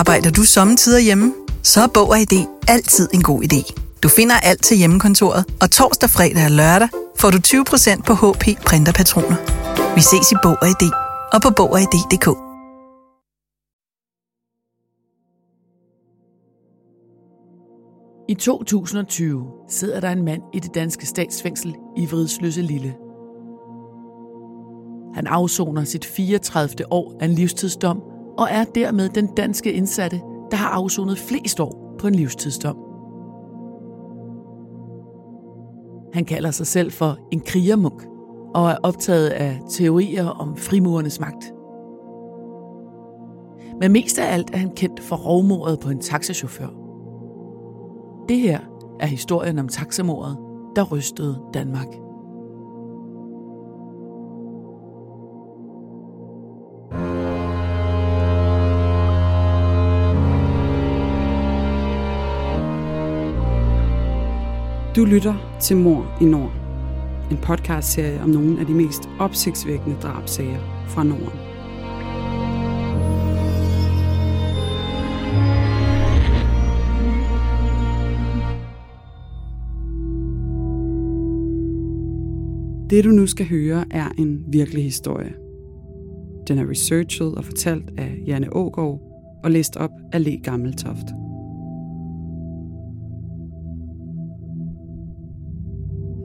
Arbejder du sommetider hjemme? Så er Bog og ID altid en god idé. Du finder alt til hjemmekontoret, og torsdag, fredag og lørdag får du 20% på HP printerpatroner. Vi ses i Bog og ID og på Bog og ID.dk. I 2020 sidder der en mand i det danske statsfængsel i Vridsløse Lille. Han afsoner sit 34. år af en livstidsdom og er dermed den danske indsatte, der har afsonet flest år på en livstidsdom. Han kalder sig selv for en krigermunk og er optaget af teorier om frimurernes magt. Men mest af alt er han kendt for rovmordet på en taxachauffør. Det her er historien om taxamordet, der rystede Danmark. Du lytter til Mor i Nord. En podcastserie om nogle af de mest opsigtsvækkende drabsager fra Norden. Det du nu skal høre er en virkelig historie. Den er researchet og fortalt af Janne Ågaard og læst op af Le Gammeltoft.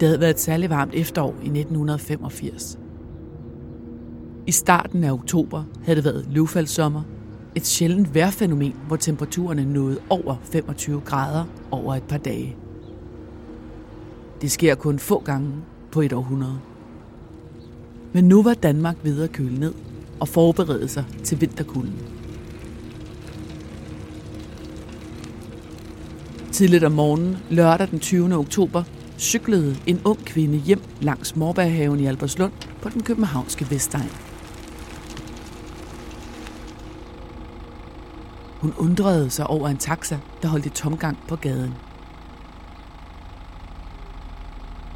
Det havde været et særligt varmt efterår i 1985. I starten af oktober havde det været løvfaldssommer, et sjældent vejrfænomen, hvor temperaturerne nåede over 25 grader over et par dage. Det sker kun få gange på et århundrede. Men nu var Danmark ved at køle ned og forberede sig til vinterkulden. Tidligt om morgenen, lørdag den 20. oktober, cyklede en ung kvinde hjem langs Morbærhaven i Alberslund på den københavnske Vestegn. Hun undrede sig over en taxa, der holdt i tomgang på gaden.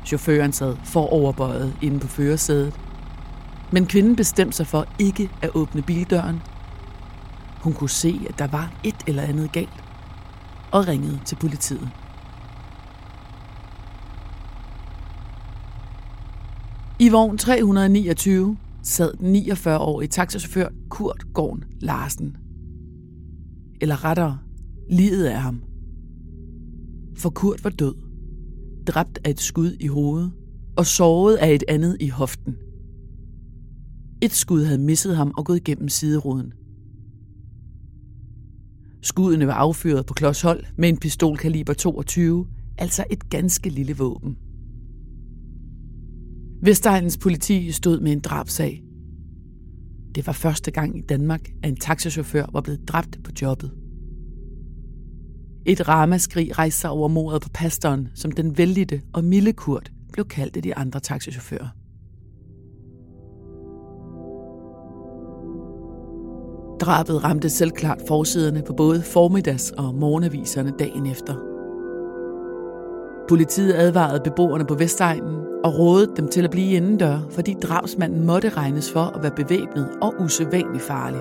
Chaufføren sad foroverbøjet inde på førersædet. Men kvinden bestemte sig for ikke at åbne bildøren. Hun kunne se, at der var et eller andet galt, og ringede til politiet. I vogn 329 sad den 49-årige taxachauffør Kurt Gorn Larsen. Eller rettere, livet af ham. For Kurt var død, dræbt af et skud i hovedet og såret af et andet i hoften. Et skud havde misset ham og gået igennem sideruden. Skuddene var affyret på klodshold med en pistol kaliber 22, altså et ganske lille våben. Vestegnens politi stod med en drabsag. Det var første gang i Danmark, at en taxachauffør var blevet dræbt på jobbet. Et ramaskrig rejste sig over mordet på pastoren, som den vældige og milde Kurt blev kaldt af de andre taxachauffører. Drabet ramte selvklart forsiderne på både formiddags- og morgenaviserne dagen efter. Politiet advarede beboerne på Vestegnen og rådede dem til at blive indendør, fordi drabsmanden måtte regnes for at være bevæbnet og usædvanligt farlig.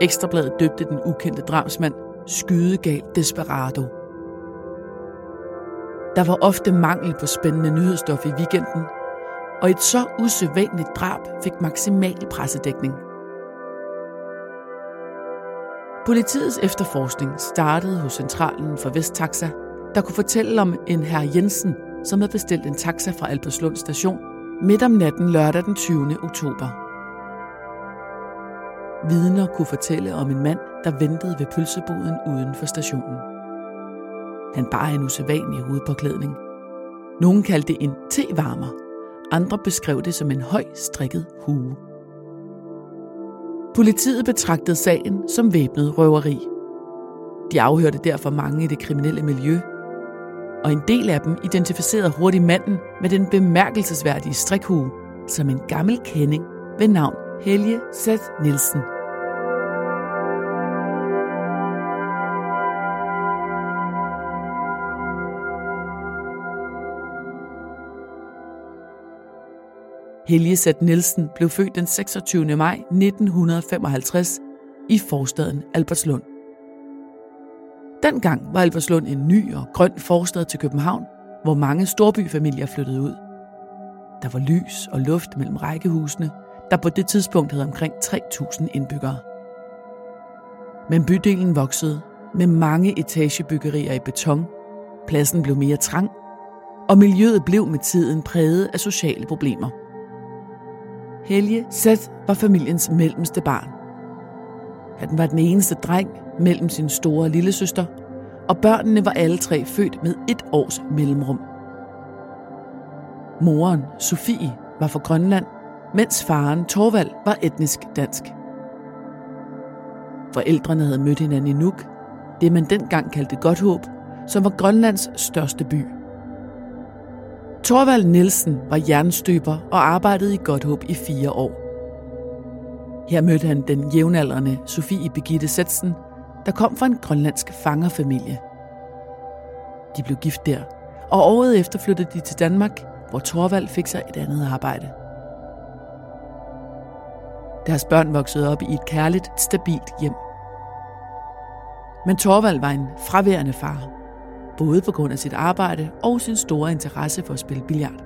Ekstrabladet døbte den ukendte drabsmand Skydegal Desperado. Der var ofte mangel på spændende nyhedsstof i weekenden, og et så usædvanligt drab fik maksimal pressedækning. Politiets efterforskning startede hos centralen for Vesttaxa, der kunne fortælle om en herr Jensen, som havde bestilt en taxa fra Alberslund station midt om natten lørdag den 20. oktober. Vidner kunne fortælle om en mand, der ventede ved pølseboden uden for stationen. Han bar en usædvanlig hovedpåklædning. Nogle kaldte det en tevarmer. Andre beskrev det som en høj strikket hue. Politiet betragtede sagen som væbnet røveri. De afhørte derfor mange i det kriminelle miljø, og en del af dem identificerede hurtigt manden med den bemærkelsesværdige strikhue som en gammel kending ved navn Helge Seth Nielsen. Helge Seth Nielsen blev født den 26. maj 1955 i forstaden Albertslund. Dengang var Albertslund en ny og grøn forstad til København, hvor mange storbyfamilier flyttede ud. Der var lys og luft mellem rækkehusene, der på det tidspunkt havde omkring 3.000 indbyggere. Men bydelen voksede med mange etagebyggerier i beton, pladsen blev mere trang, og miljøet blev med tiden præget af sociale problemer. Helge Seth var familiens mellemste barn. Han var den eneste dreng mellem sin store lillesøster, og børnene var alle tre født med et års mellemrum. Moren, Sofie, var fra Grønland, mens faren, Torvald, var etnisk dansk. Forældrene havde mødt hinanden i Nuuk, det man dengang kaldte Godthåb, som var Grønlands største by. Torvald Nielsen var jernstøber og arbejdede i Godthåb i fire år. Her mødte han den jævnaldrende Sofie Begitte Sætsen, der kom fra en grønlandsk fangerfamilie. De blev gift der, og året efter flyttede de til Danmark, hvor Torvald fik sig et andet arbejde. Deres børn voksede op i et kærligt, stabilt hjem. Men Torvald var en fraværende far, både på grund af sit arbejde og sin store interesse for at spille billard.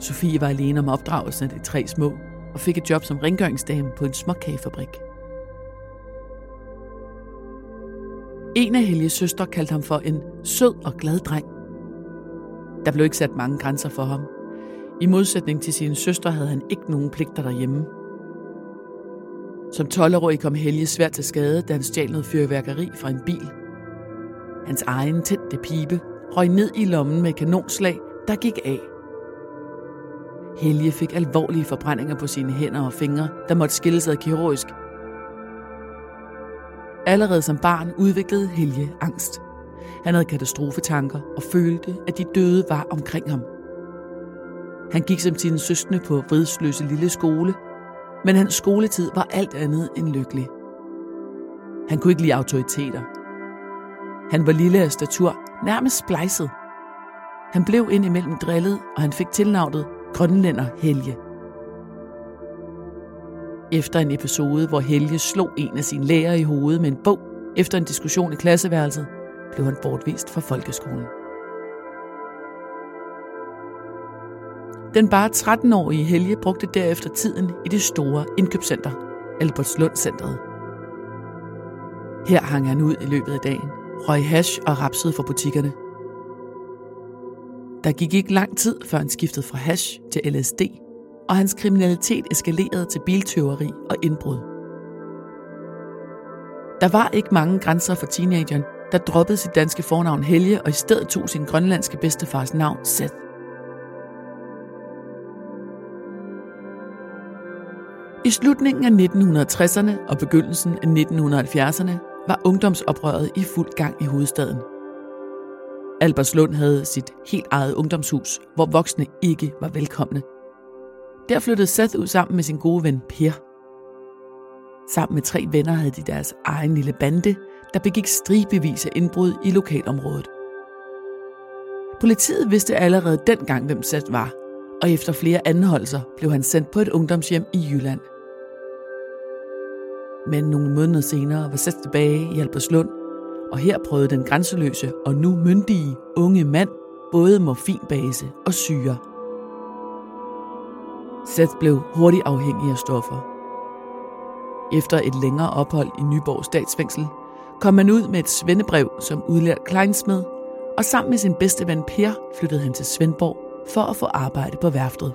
Sofie var alene om opdragelsen af de tre små og fik et job som rengøringsdame på en småkagefabrik. En af Helges søstre kaldte ham for en sød og glad dreng. Der blev ikke sat mange grænser for ham. I modsætning til sine søstre havde han ikke nogen pligter derhjemme. Som 12-årig kom Helge svært til skade, da han stjal noget fyrværkeri fra en bil. Hans egen tændte pibe røg ned i lommen med kanonslag, der gik af. Helge fik alvorlige forbrændinger på sine hænder og fingre, der måtte skilles ad kirurgisk. Allerede som barn udviklede Helge angst. Han havde katastrofetanker og følte, at de døde var omkring ham. Han gik som sine søskende på vridsløse lille skole, men hans skoletid var alt andet end lykkelig. Han kunne ikke lide autoriteter. Han var lille af statur, nærmest splejset. Han blev indimellem drillet, og han fik tilnavnet Grønlænder Helge. Efter en episode, hvor Helge slog en af sine lærere i hovedet med en bog efter en diskussion i klasseværelset, blev han bortvist fra folkeskolen. Den bare 13-årige Helge brugte derefter tiden i det store indkøbscenter, Albertslundcentret. Her hang han ud i løbet af dagen, røg hash og rapsede for butikkerne. Der gik ikke lang tid, før han skiftede fra hash til LSD, og hans kriminalitet eskalerede til biltyveri og indbrud. Der var ikke mange grænser for teenageren, der droppede sit danske fornavn Helge og i stedet tog sin grønlandske bedstefars navn Seth. I slutningen af 1960'erne og begyndelsen af 1970'erne var ungdomsoprøret i fuld gang i hovedstaden. Albertslund havde sit helt eget ungdomshus, hvor voksne ikke var velkomne. Der flyttede Seth ud sammen med sin gode ven Per. Sammen med tre venner havde de deres egen lille bande, der begik stribevis af indbrud i lokalområdet. Politiet vidste allerede dengang, hvem Seth var, og efter flere anholdelser blev han sendt på et ungdomshjem i Jylland – men nogle måneder senere var Seth tilbage i Albertslund, og her prøvede den grænseløse og nu myndige unge mand både morfinbase og syre. Seth blev hurtigt afhængig af stoffer. Efter et længere ophold i Nyborg statsfængsel, kom han ud med et svendebrev som udlært kleinsmed, og sammen med sin bedste ven Per flyttede han til Svendborg for at få arbejde på værftet.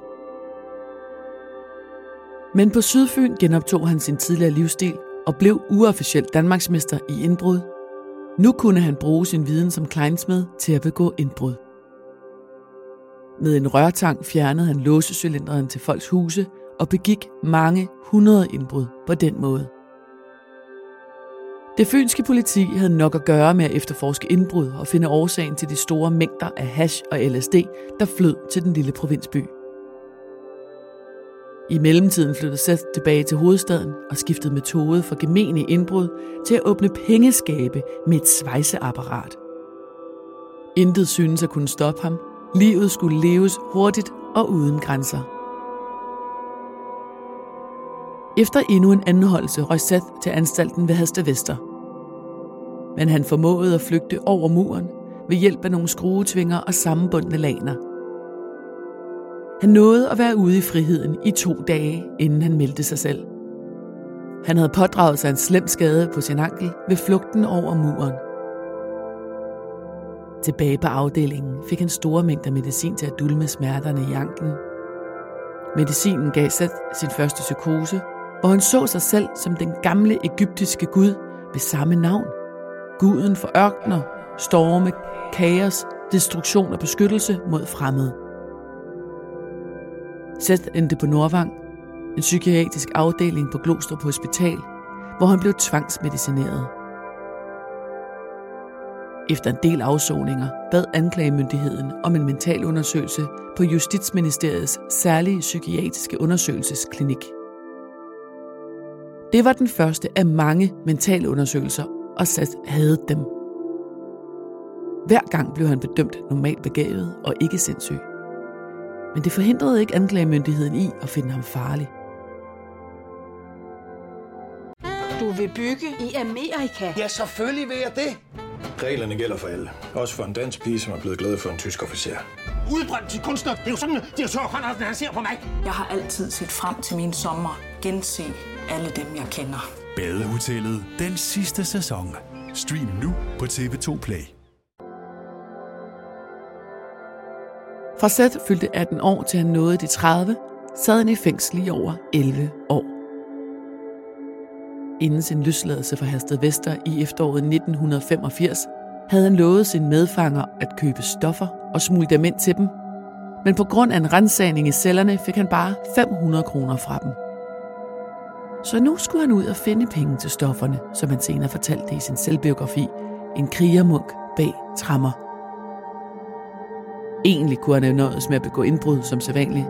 Men på Sydfyn genoptog han sin tidligere livsstil og blev uofficielt Danmarksmester i indbrud. Nu kunne han bruge sin viden som kleinsmed til at begå indbrud. Med en rørtang fjernede han låsecylinderen til folks huse og begik mange hundrede indbrud på den måde. Det fynske politi havde nok at gøre med at efterforske indbrud og finde årsagen til de store mængder af hash og LSD, der flød til den lille provinsby. I mellemtiden flyttede Seth tilbage til hovedstaden og skiftede metode for gemene indbrud til at åbne pengeskabe med et svejseapparat. Intet synes at kunne stoppe ham. Livet skulle leves hurtigt og uden grænser. Efter endnu en anholdelse røg Seth til anstalten ved Haste Vester. Men han formåede at flygte over muren ved hjælp af nogle skruetvinger og sammenbundne laner – han nåede at være ude i friheden i to dage, inden han meldte sig selv. Han havde pådraget sig en slem skade på sin ankel ved flugten over muren. Tilbage på afdelingen fik han store mængder medicin til at dulme smerterne i anklen. Medicinen gav Seth sin første psykose, hvor han så sig selv som den gamle egyptiske gud ved samme navn. Guden for ørkner, storme, kaos, destruktion og beskyttelse mod fremmede. Seth endte på Nordvang, en psykiatrisk afdeling på Glostrup Hospital, hvor han blev tvangsmedicineret. Efter en del afsoninger bad anklagemyndigheden om en mental undersøgelse på Justitsministeriets særlige psykiatriske undersøgelsesklinik. Det var den første af mange mentale undersøgelser, og Seth havde dem. Hver gang blev han bedømt normalt begavet og ikke sindssyg. Men det forhindrede ikke anklagemyndigheden i at finde ham farlig. Du vil bygge i Amerika? Ja, selvfølgelig vil jeg det. Reglerne gælder for alle. Også for en dansk pige, som er blevet glad for en tysk officer. Udbrændt til kunstner. Det er jo sådan, at de har tørt, han ser på mig. Jeg har altid set frem til min sommer. Gense alle dem, jeg kender. Badehotellet den sidste sæson. Stream nu på TV2 Play. Fra Seth fyldte 18 år til han nåede de 30, sad han i fængsel i over 11 år. Inden sin løsladelse fra Hersted Vester i efteråret 1985, havde han lovet sin medfanger at købe stoffer og smule dem ind til dem. Men på grund af en rensagning i cellerne fik han bare 500 kroner fra dem. Så nu skulle han ud og finde penge til stofferne, som han senere fortalte i sin selvbiografi, En krigermunk bag trammer. Egentlig kunne han have nøjes med at begå indbrud som sædvanligt.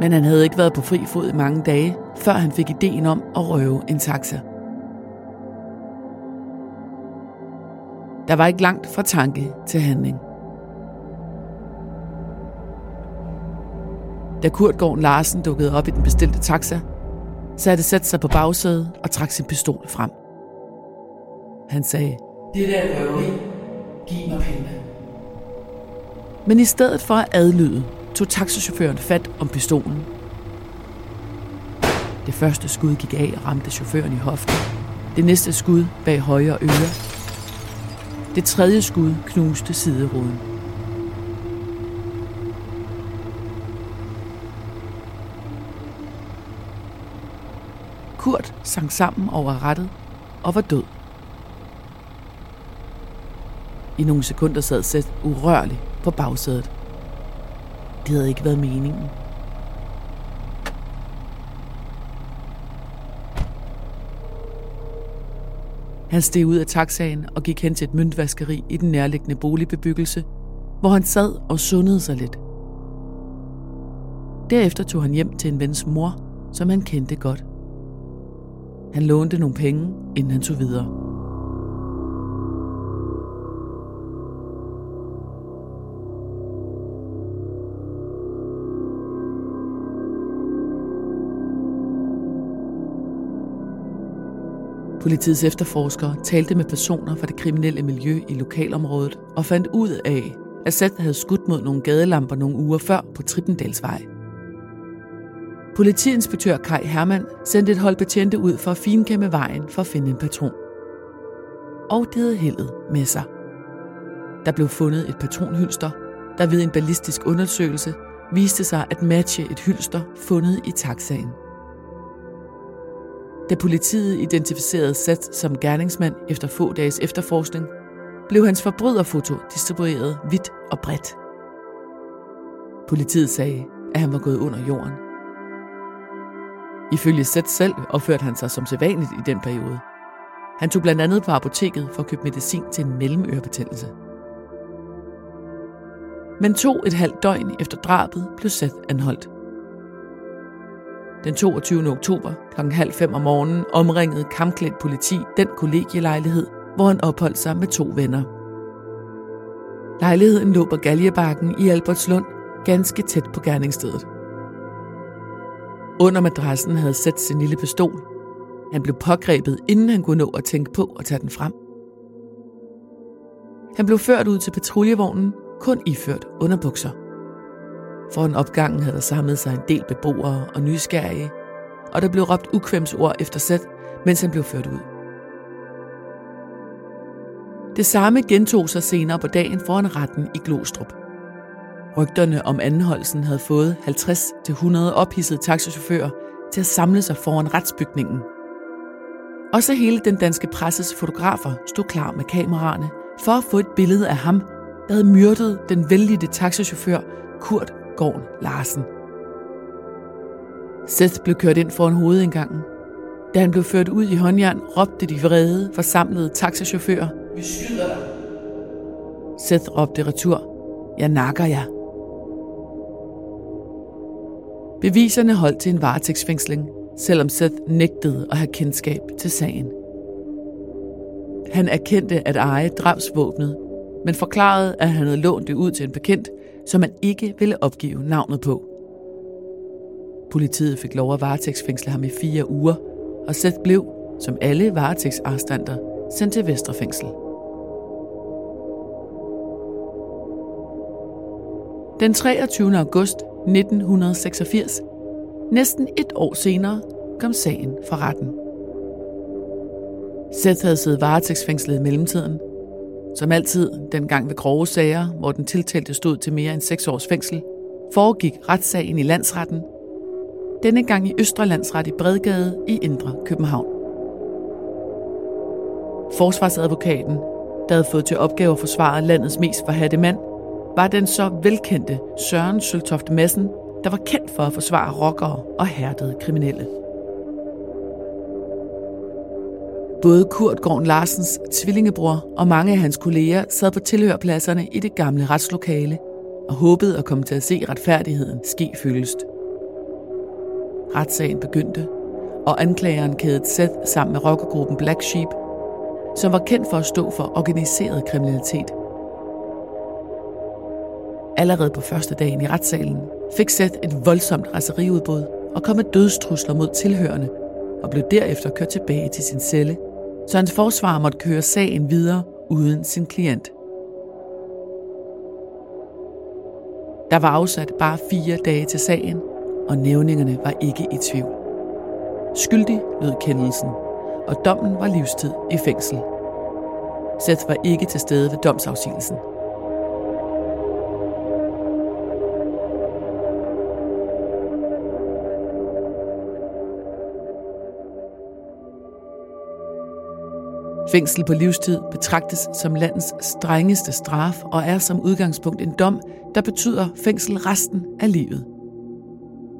Men han havde ikke været på fri fod i mange dage, før han fik ideen om at røve en taxa. Der var ikke langt fra tanke til handling. Da Kurt Gården Larsen dukkede op i den bestilte taxa, satte sat sig på bagsædet og trak sin pistol frem. Han sagde, Det der røveri, giv mig penge. Men i stedet for at adlyde, tog taxachaufføren fat om pistolen. Det første skud gik af og ramte chaufføren i hoften. Det næste skud bag højre øre. Det tredje skud knuste sideruden. Kurt sang sammen over rettet og var død. I nogle sekunder sad Seth urørlig på bagsædet. Det havde ikke været meningen. Han steg ud af taxaen og gik hen til et møntvaskeri i den nærliggende boligbebyggelse, hvor han sad og sundede sig lidt. Derefter tog han hjem til en vens mor, som han kendte godt. Han lånte nogle penge, inden han tog videre. Politiets efterforskere talte med personer fra det kriminelle miljø i lokalområdet og fandt ud af, at Seth havde skudt mod nogle gadelamper nogle uger før på Trippendalsvej. Politiinspektør Kai Hermann sendte et hold betjente ud for at finkæmme vejen for at finde en patron. Og det havde heldet med sig. Der blev fundet et patronhylster, der ved en ballistisk undersøgelse viste sig at matche et hylster fundet i taxaen. Da politiet identificerede Seth som gerningsmand efter få dages efterforskning, blev hans forbryderfoto distribueret vidt og bredt. Politiet sagde, at han var gået under jorden. Ifølge Seth selv opførte han sig som sædvanligt i den periode. Han tog blandt andet på apoteket for at købe medicin til en mellemørebetændelse. Men to et halvt døgn efter drabet blev Seth anholdt. Den 22. oktober kl. halv fem om morgenen omringede kampklædt politi den kollegielejlighed, hvor han opholdt sig med to venner. Lejligheden lå på Galjebakken i Albertslund, ganske tæt på gerningsstedet. Under madrassen havde sat sin lille pistol. Han blev pågrebet, inden han kunne nå at tænke på at tage den frem. Han blev ført ud til patruljevognen, kun iført underbukser. Foran opgangen havde der samlet sig en del beboere og nysgerrige, og der blev råbt ukvemsord efter sæt, mens han blev ført ud. Det samme gentog sig senere på dagen foran retten i Glostrup. Rygterne om anholdelsen havde fået 50-100 ophidsede taxichauffører til at samle sig foran retsbygningen. Også hele den danske presses fotografer stod klar med kameraerne for at få et billede af ham, der havde myrdet den vældige taxichauffør Kurt Gården Larsen. Seth blev kørt ind foran hovedindgangen. Da han blev ført ud i håndjern, råbte de vrede, forsamlede taxachauffører. Vi skyder dig. Seth råbte retur. Jeg nakker jer. Beviserne holdt til en varetægtsfængsling, selvom Seth nægtede at have kendskab til sagen. Han erkendte at eje drabsvåbnet, men forklarede, at han havde lånt det ud til en bekendt, som man ikke ville opgive navnet på. Politiet fik lov at varetægtsfængsle ham i fire uger, og Seth blev, som alle varetægtsarrestanter, sendt til Vesterfængsel. Den 23. august 1986, næsten et år senere, kom sagen for retten. Seth havde siddet varetægtsfængslet i mellemtiden. Som altid, dengang ved grove sager, hvor den tiltalte stod til mere end 6 års fængsel, foregik retssagen i landsretten. Denne gang i Østre Landsret i Bredgade i Indre København. Forsvarsadvokaten, der havde fået til opgave at forsvare landets mest forhatte mand, var den så velkendte Søren Søltoft Madsen, der var kendt for at forsvare rockere og hærdede kriminelle. Både Kurt Gården Larsens tvillingebror og mange af hans kolleger sad på tilhørpladserne i det gamle retslokale og håbede at komme til at se retfærdigheden ske fyldest. Retssagen begyndte, og anklageren kædede Seth sammen med rockergruppen Black Sheep, som var kendt for at stå for organiseret kriminalitet. Allerede på første dagen i retssalen fik Seth et voldsomt raseriudbrud og kom med dødstrusler mod tilhørende og blev derefter kørt tilbage til sin celle, så hans forsvar måtte køre sagen videre uden sin klient. Der var afsat bare fire dage til sagen, og nævningerne var ikke i tvivl. Skyldig lød kendelsen, og dommen var livstid i fængsel. Seth var ikke til stede ved domsafsigelsen. Fængsel på livstid betragtes som landets strengeste straf og er som udgangspunkt en dom, der betyder fængsel resten af livet.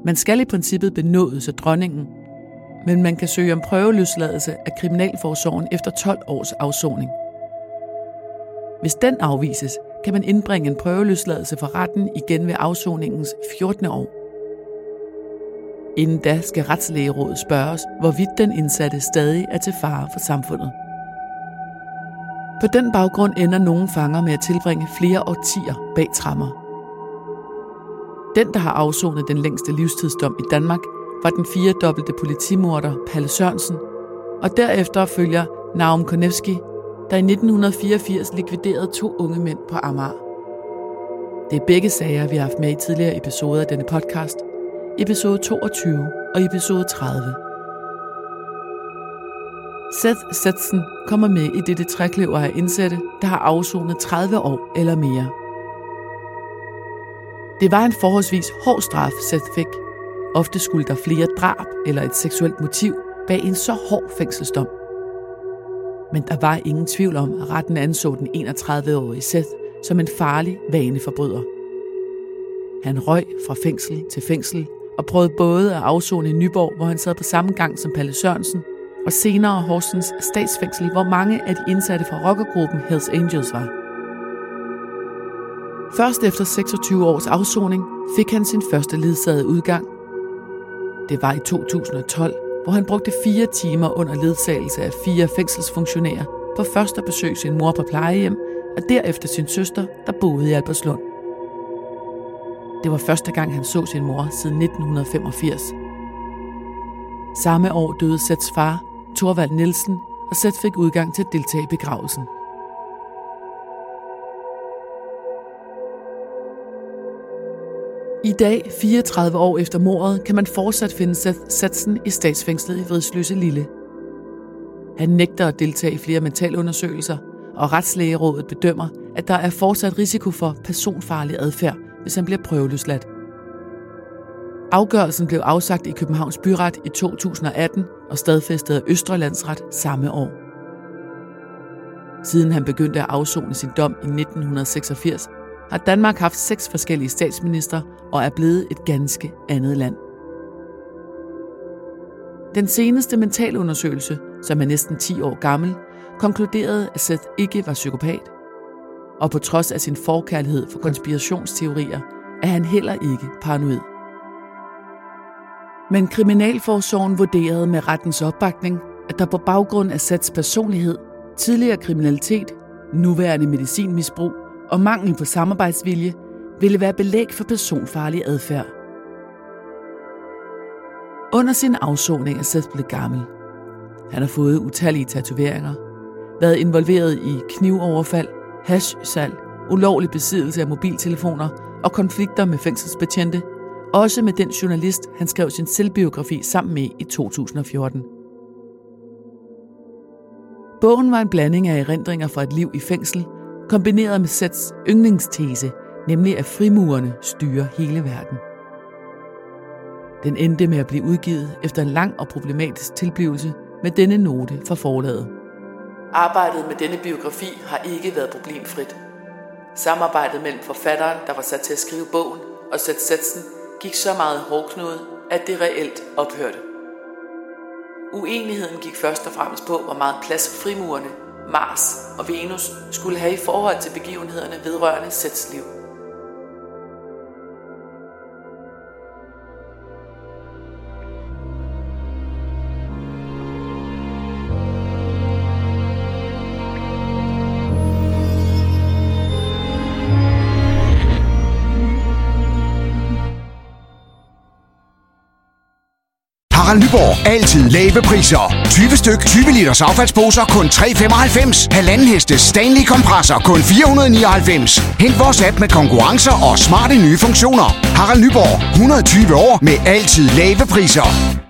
Man skal i princippet benådes af dronningen, men man kan søge om prøveløsladelse af Kriminalforsorgen efter 12 års afsoning. Hvis den afvises, kan man indbringe en prøveløsladelse for retten igen ved afsoningens 14. år. Inden da skal retslægerådet spørges, hvorvidt den indsatte stadig er til fare for samfundet. På den baggrund ender nogle fanger med at tilbringe flere årtier bag trammer. Den, der har afsonet den længste livstidsdom i Danmark, var den firedobbelte politimorder Palle Sørensen, og derefter følger Naum Konevski, der i 1984 likviderede to unge mænd på Amager. Det er begge sager, vi har haft med i tidligere episoder af denne podcast, episode 22 og episode 30. Seth Setsen kommer med i dette trækløver af indsatte, der har afsonet 30 år eller mere. Det var en forholdsvis hård straf, Seth fik. Ofte skulle der flere drab eller et seksuelt motiv bag en så hård fængselsdom. Men der var ingen tvivl om, at retten anså den 31-årige Seth som en farlig vaneforbryder. Han røg fra fængsel til fængsel og prøvede både at afzone i Nyborg, hvor han sad på samme gang som Palle Sørensen, og senere Horsens statsfængsel, hvor mange af de indsatte fra rockergruppen Hells Angels var. Først efter 26 års afsoning fik han sin første ledsagede udgang. Det var i 2012, hvor han brugte fire timer under ledsagelse af fire fængselsfunktionærer på først at besøge sin mor på plejehjem, og derefter sin søster, der boede i Albertslund. Det var første gang, han så sin mor siden 1985. Samme år døde Sæts far, Torvald Nielsen, og Sæt fik udgang til at deltage i begravelsen. I dag, 34 år efter mordet, kan man fortsat finde Seth Satsen i statsfængslet i Vridsløse Lille. Han nægter at deltage i flere mentalundersøgelser, og Retslægerådet bedømmer, at der er fortsat risiko for personfarlig adfærd, hvis han bliver prøveløsladt. Afgørelsen blev afsagt i Københavns Byret i 2018 og stadfæstet af Østrelandsret samme år. Siden han begyndte at afzone sin dom i 1986, har Danmark haft seks forskellige statsminister og er blevet et ganske andet land. Den seneste mentalundersøgelse, som er næsten 10 år gammel, konkluderede, at Seth ikke var psykopat. Og på trods af sin forkærlighed for konspirationsteorier, er han heller ikke paranoid. Men Kriminalforsorgen vurderede med rettens opbakning, at der på baggrund af Sats personlighed, tidligere kriminalitet, nuværende medicinmisbrug og mangel på samarbejdsvilje ville være belæg for personfarlig adfærd. Under sin afsoning er Seth blevet gammel. Han har fået utallige tatoveringer, været involveret i knivoverfald, hashsalg, ulovlig besiddelse af mobiltelefoner og konflikter med fængselsbetjente, også med den journalist, han skrev sin selvbiografi sammen med i 2014. Bogen var en blanding af erindringer fra et liv i fængsel – kombineret med Sets yndlingstese, nemlig at frimurerne styrer hele verden. Den endte med at blive udgivet efter en lang og problematisk tilblivelse med denne note fra forlaget. Arbejdet med denne biografi har ikke været problemfrit. Samarbejdet mellem forfatteren, der var sat til at skrive bogen, og Seth Setsen gik så meget hårdknude, at det reelt ophørte. Uenigheden gik først og fremmest på, hvor meget plads frimurerne Mars og Venus skulle have i forhold til begivenhederne vedrørende Sets liv. Harald Nyborg. Altid lave priser. 20 styk, 20 liters affaldsposer kun 3,95. Halvanden heste Stanley kompresser kun 499. Hent vores app med konkurrencer og smarte nye funktioner. Harald Nyborg. 120 år med altid lave priser.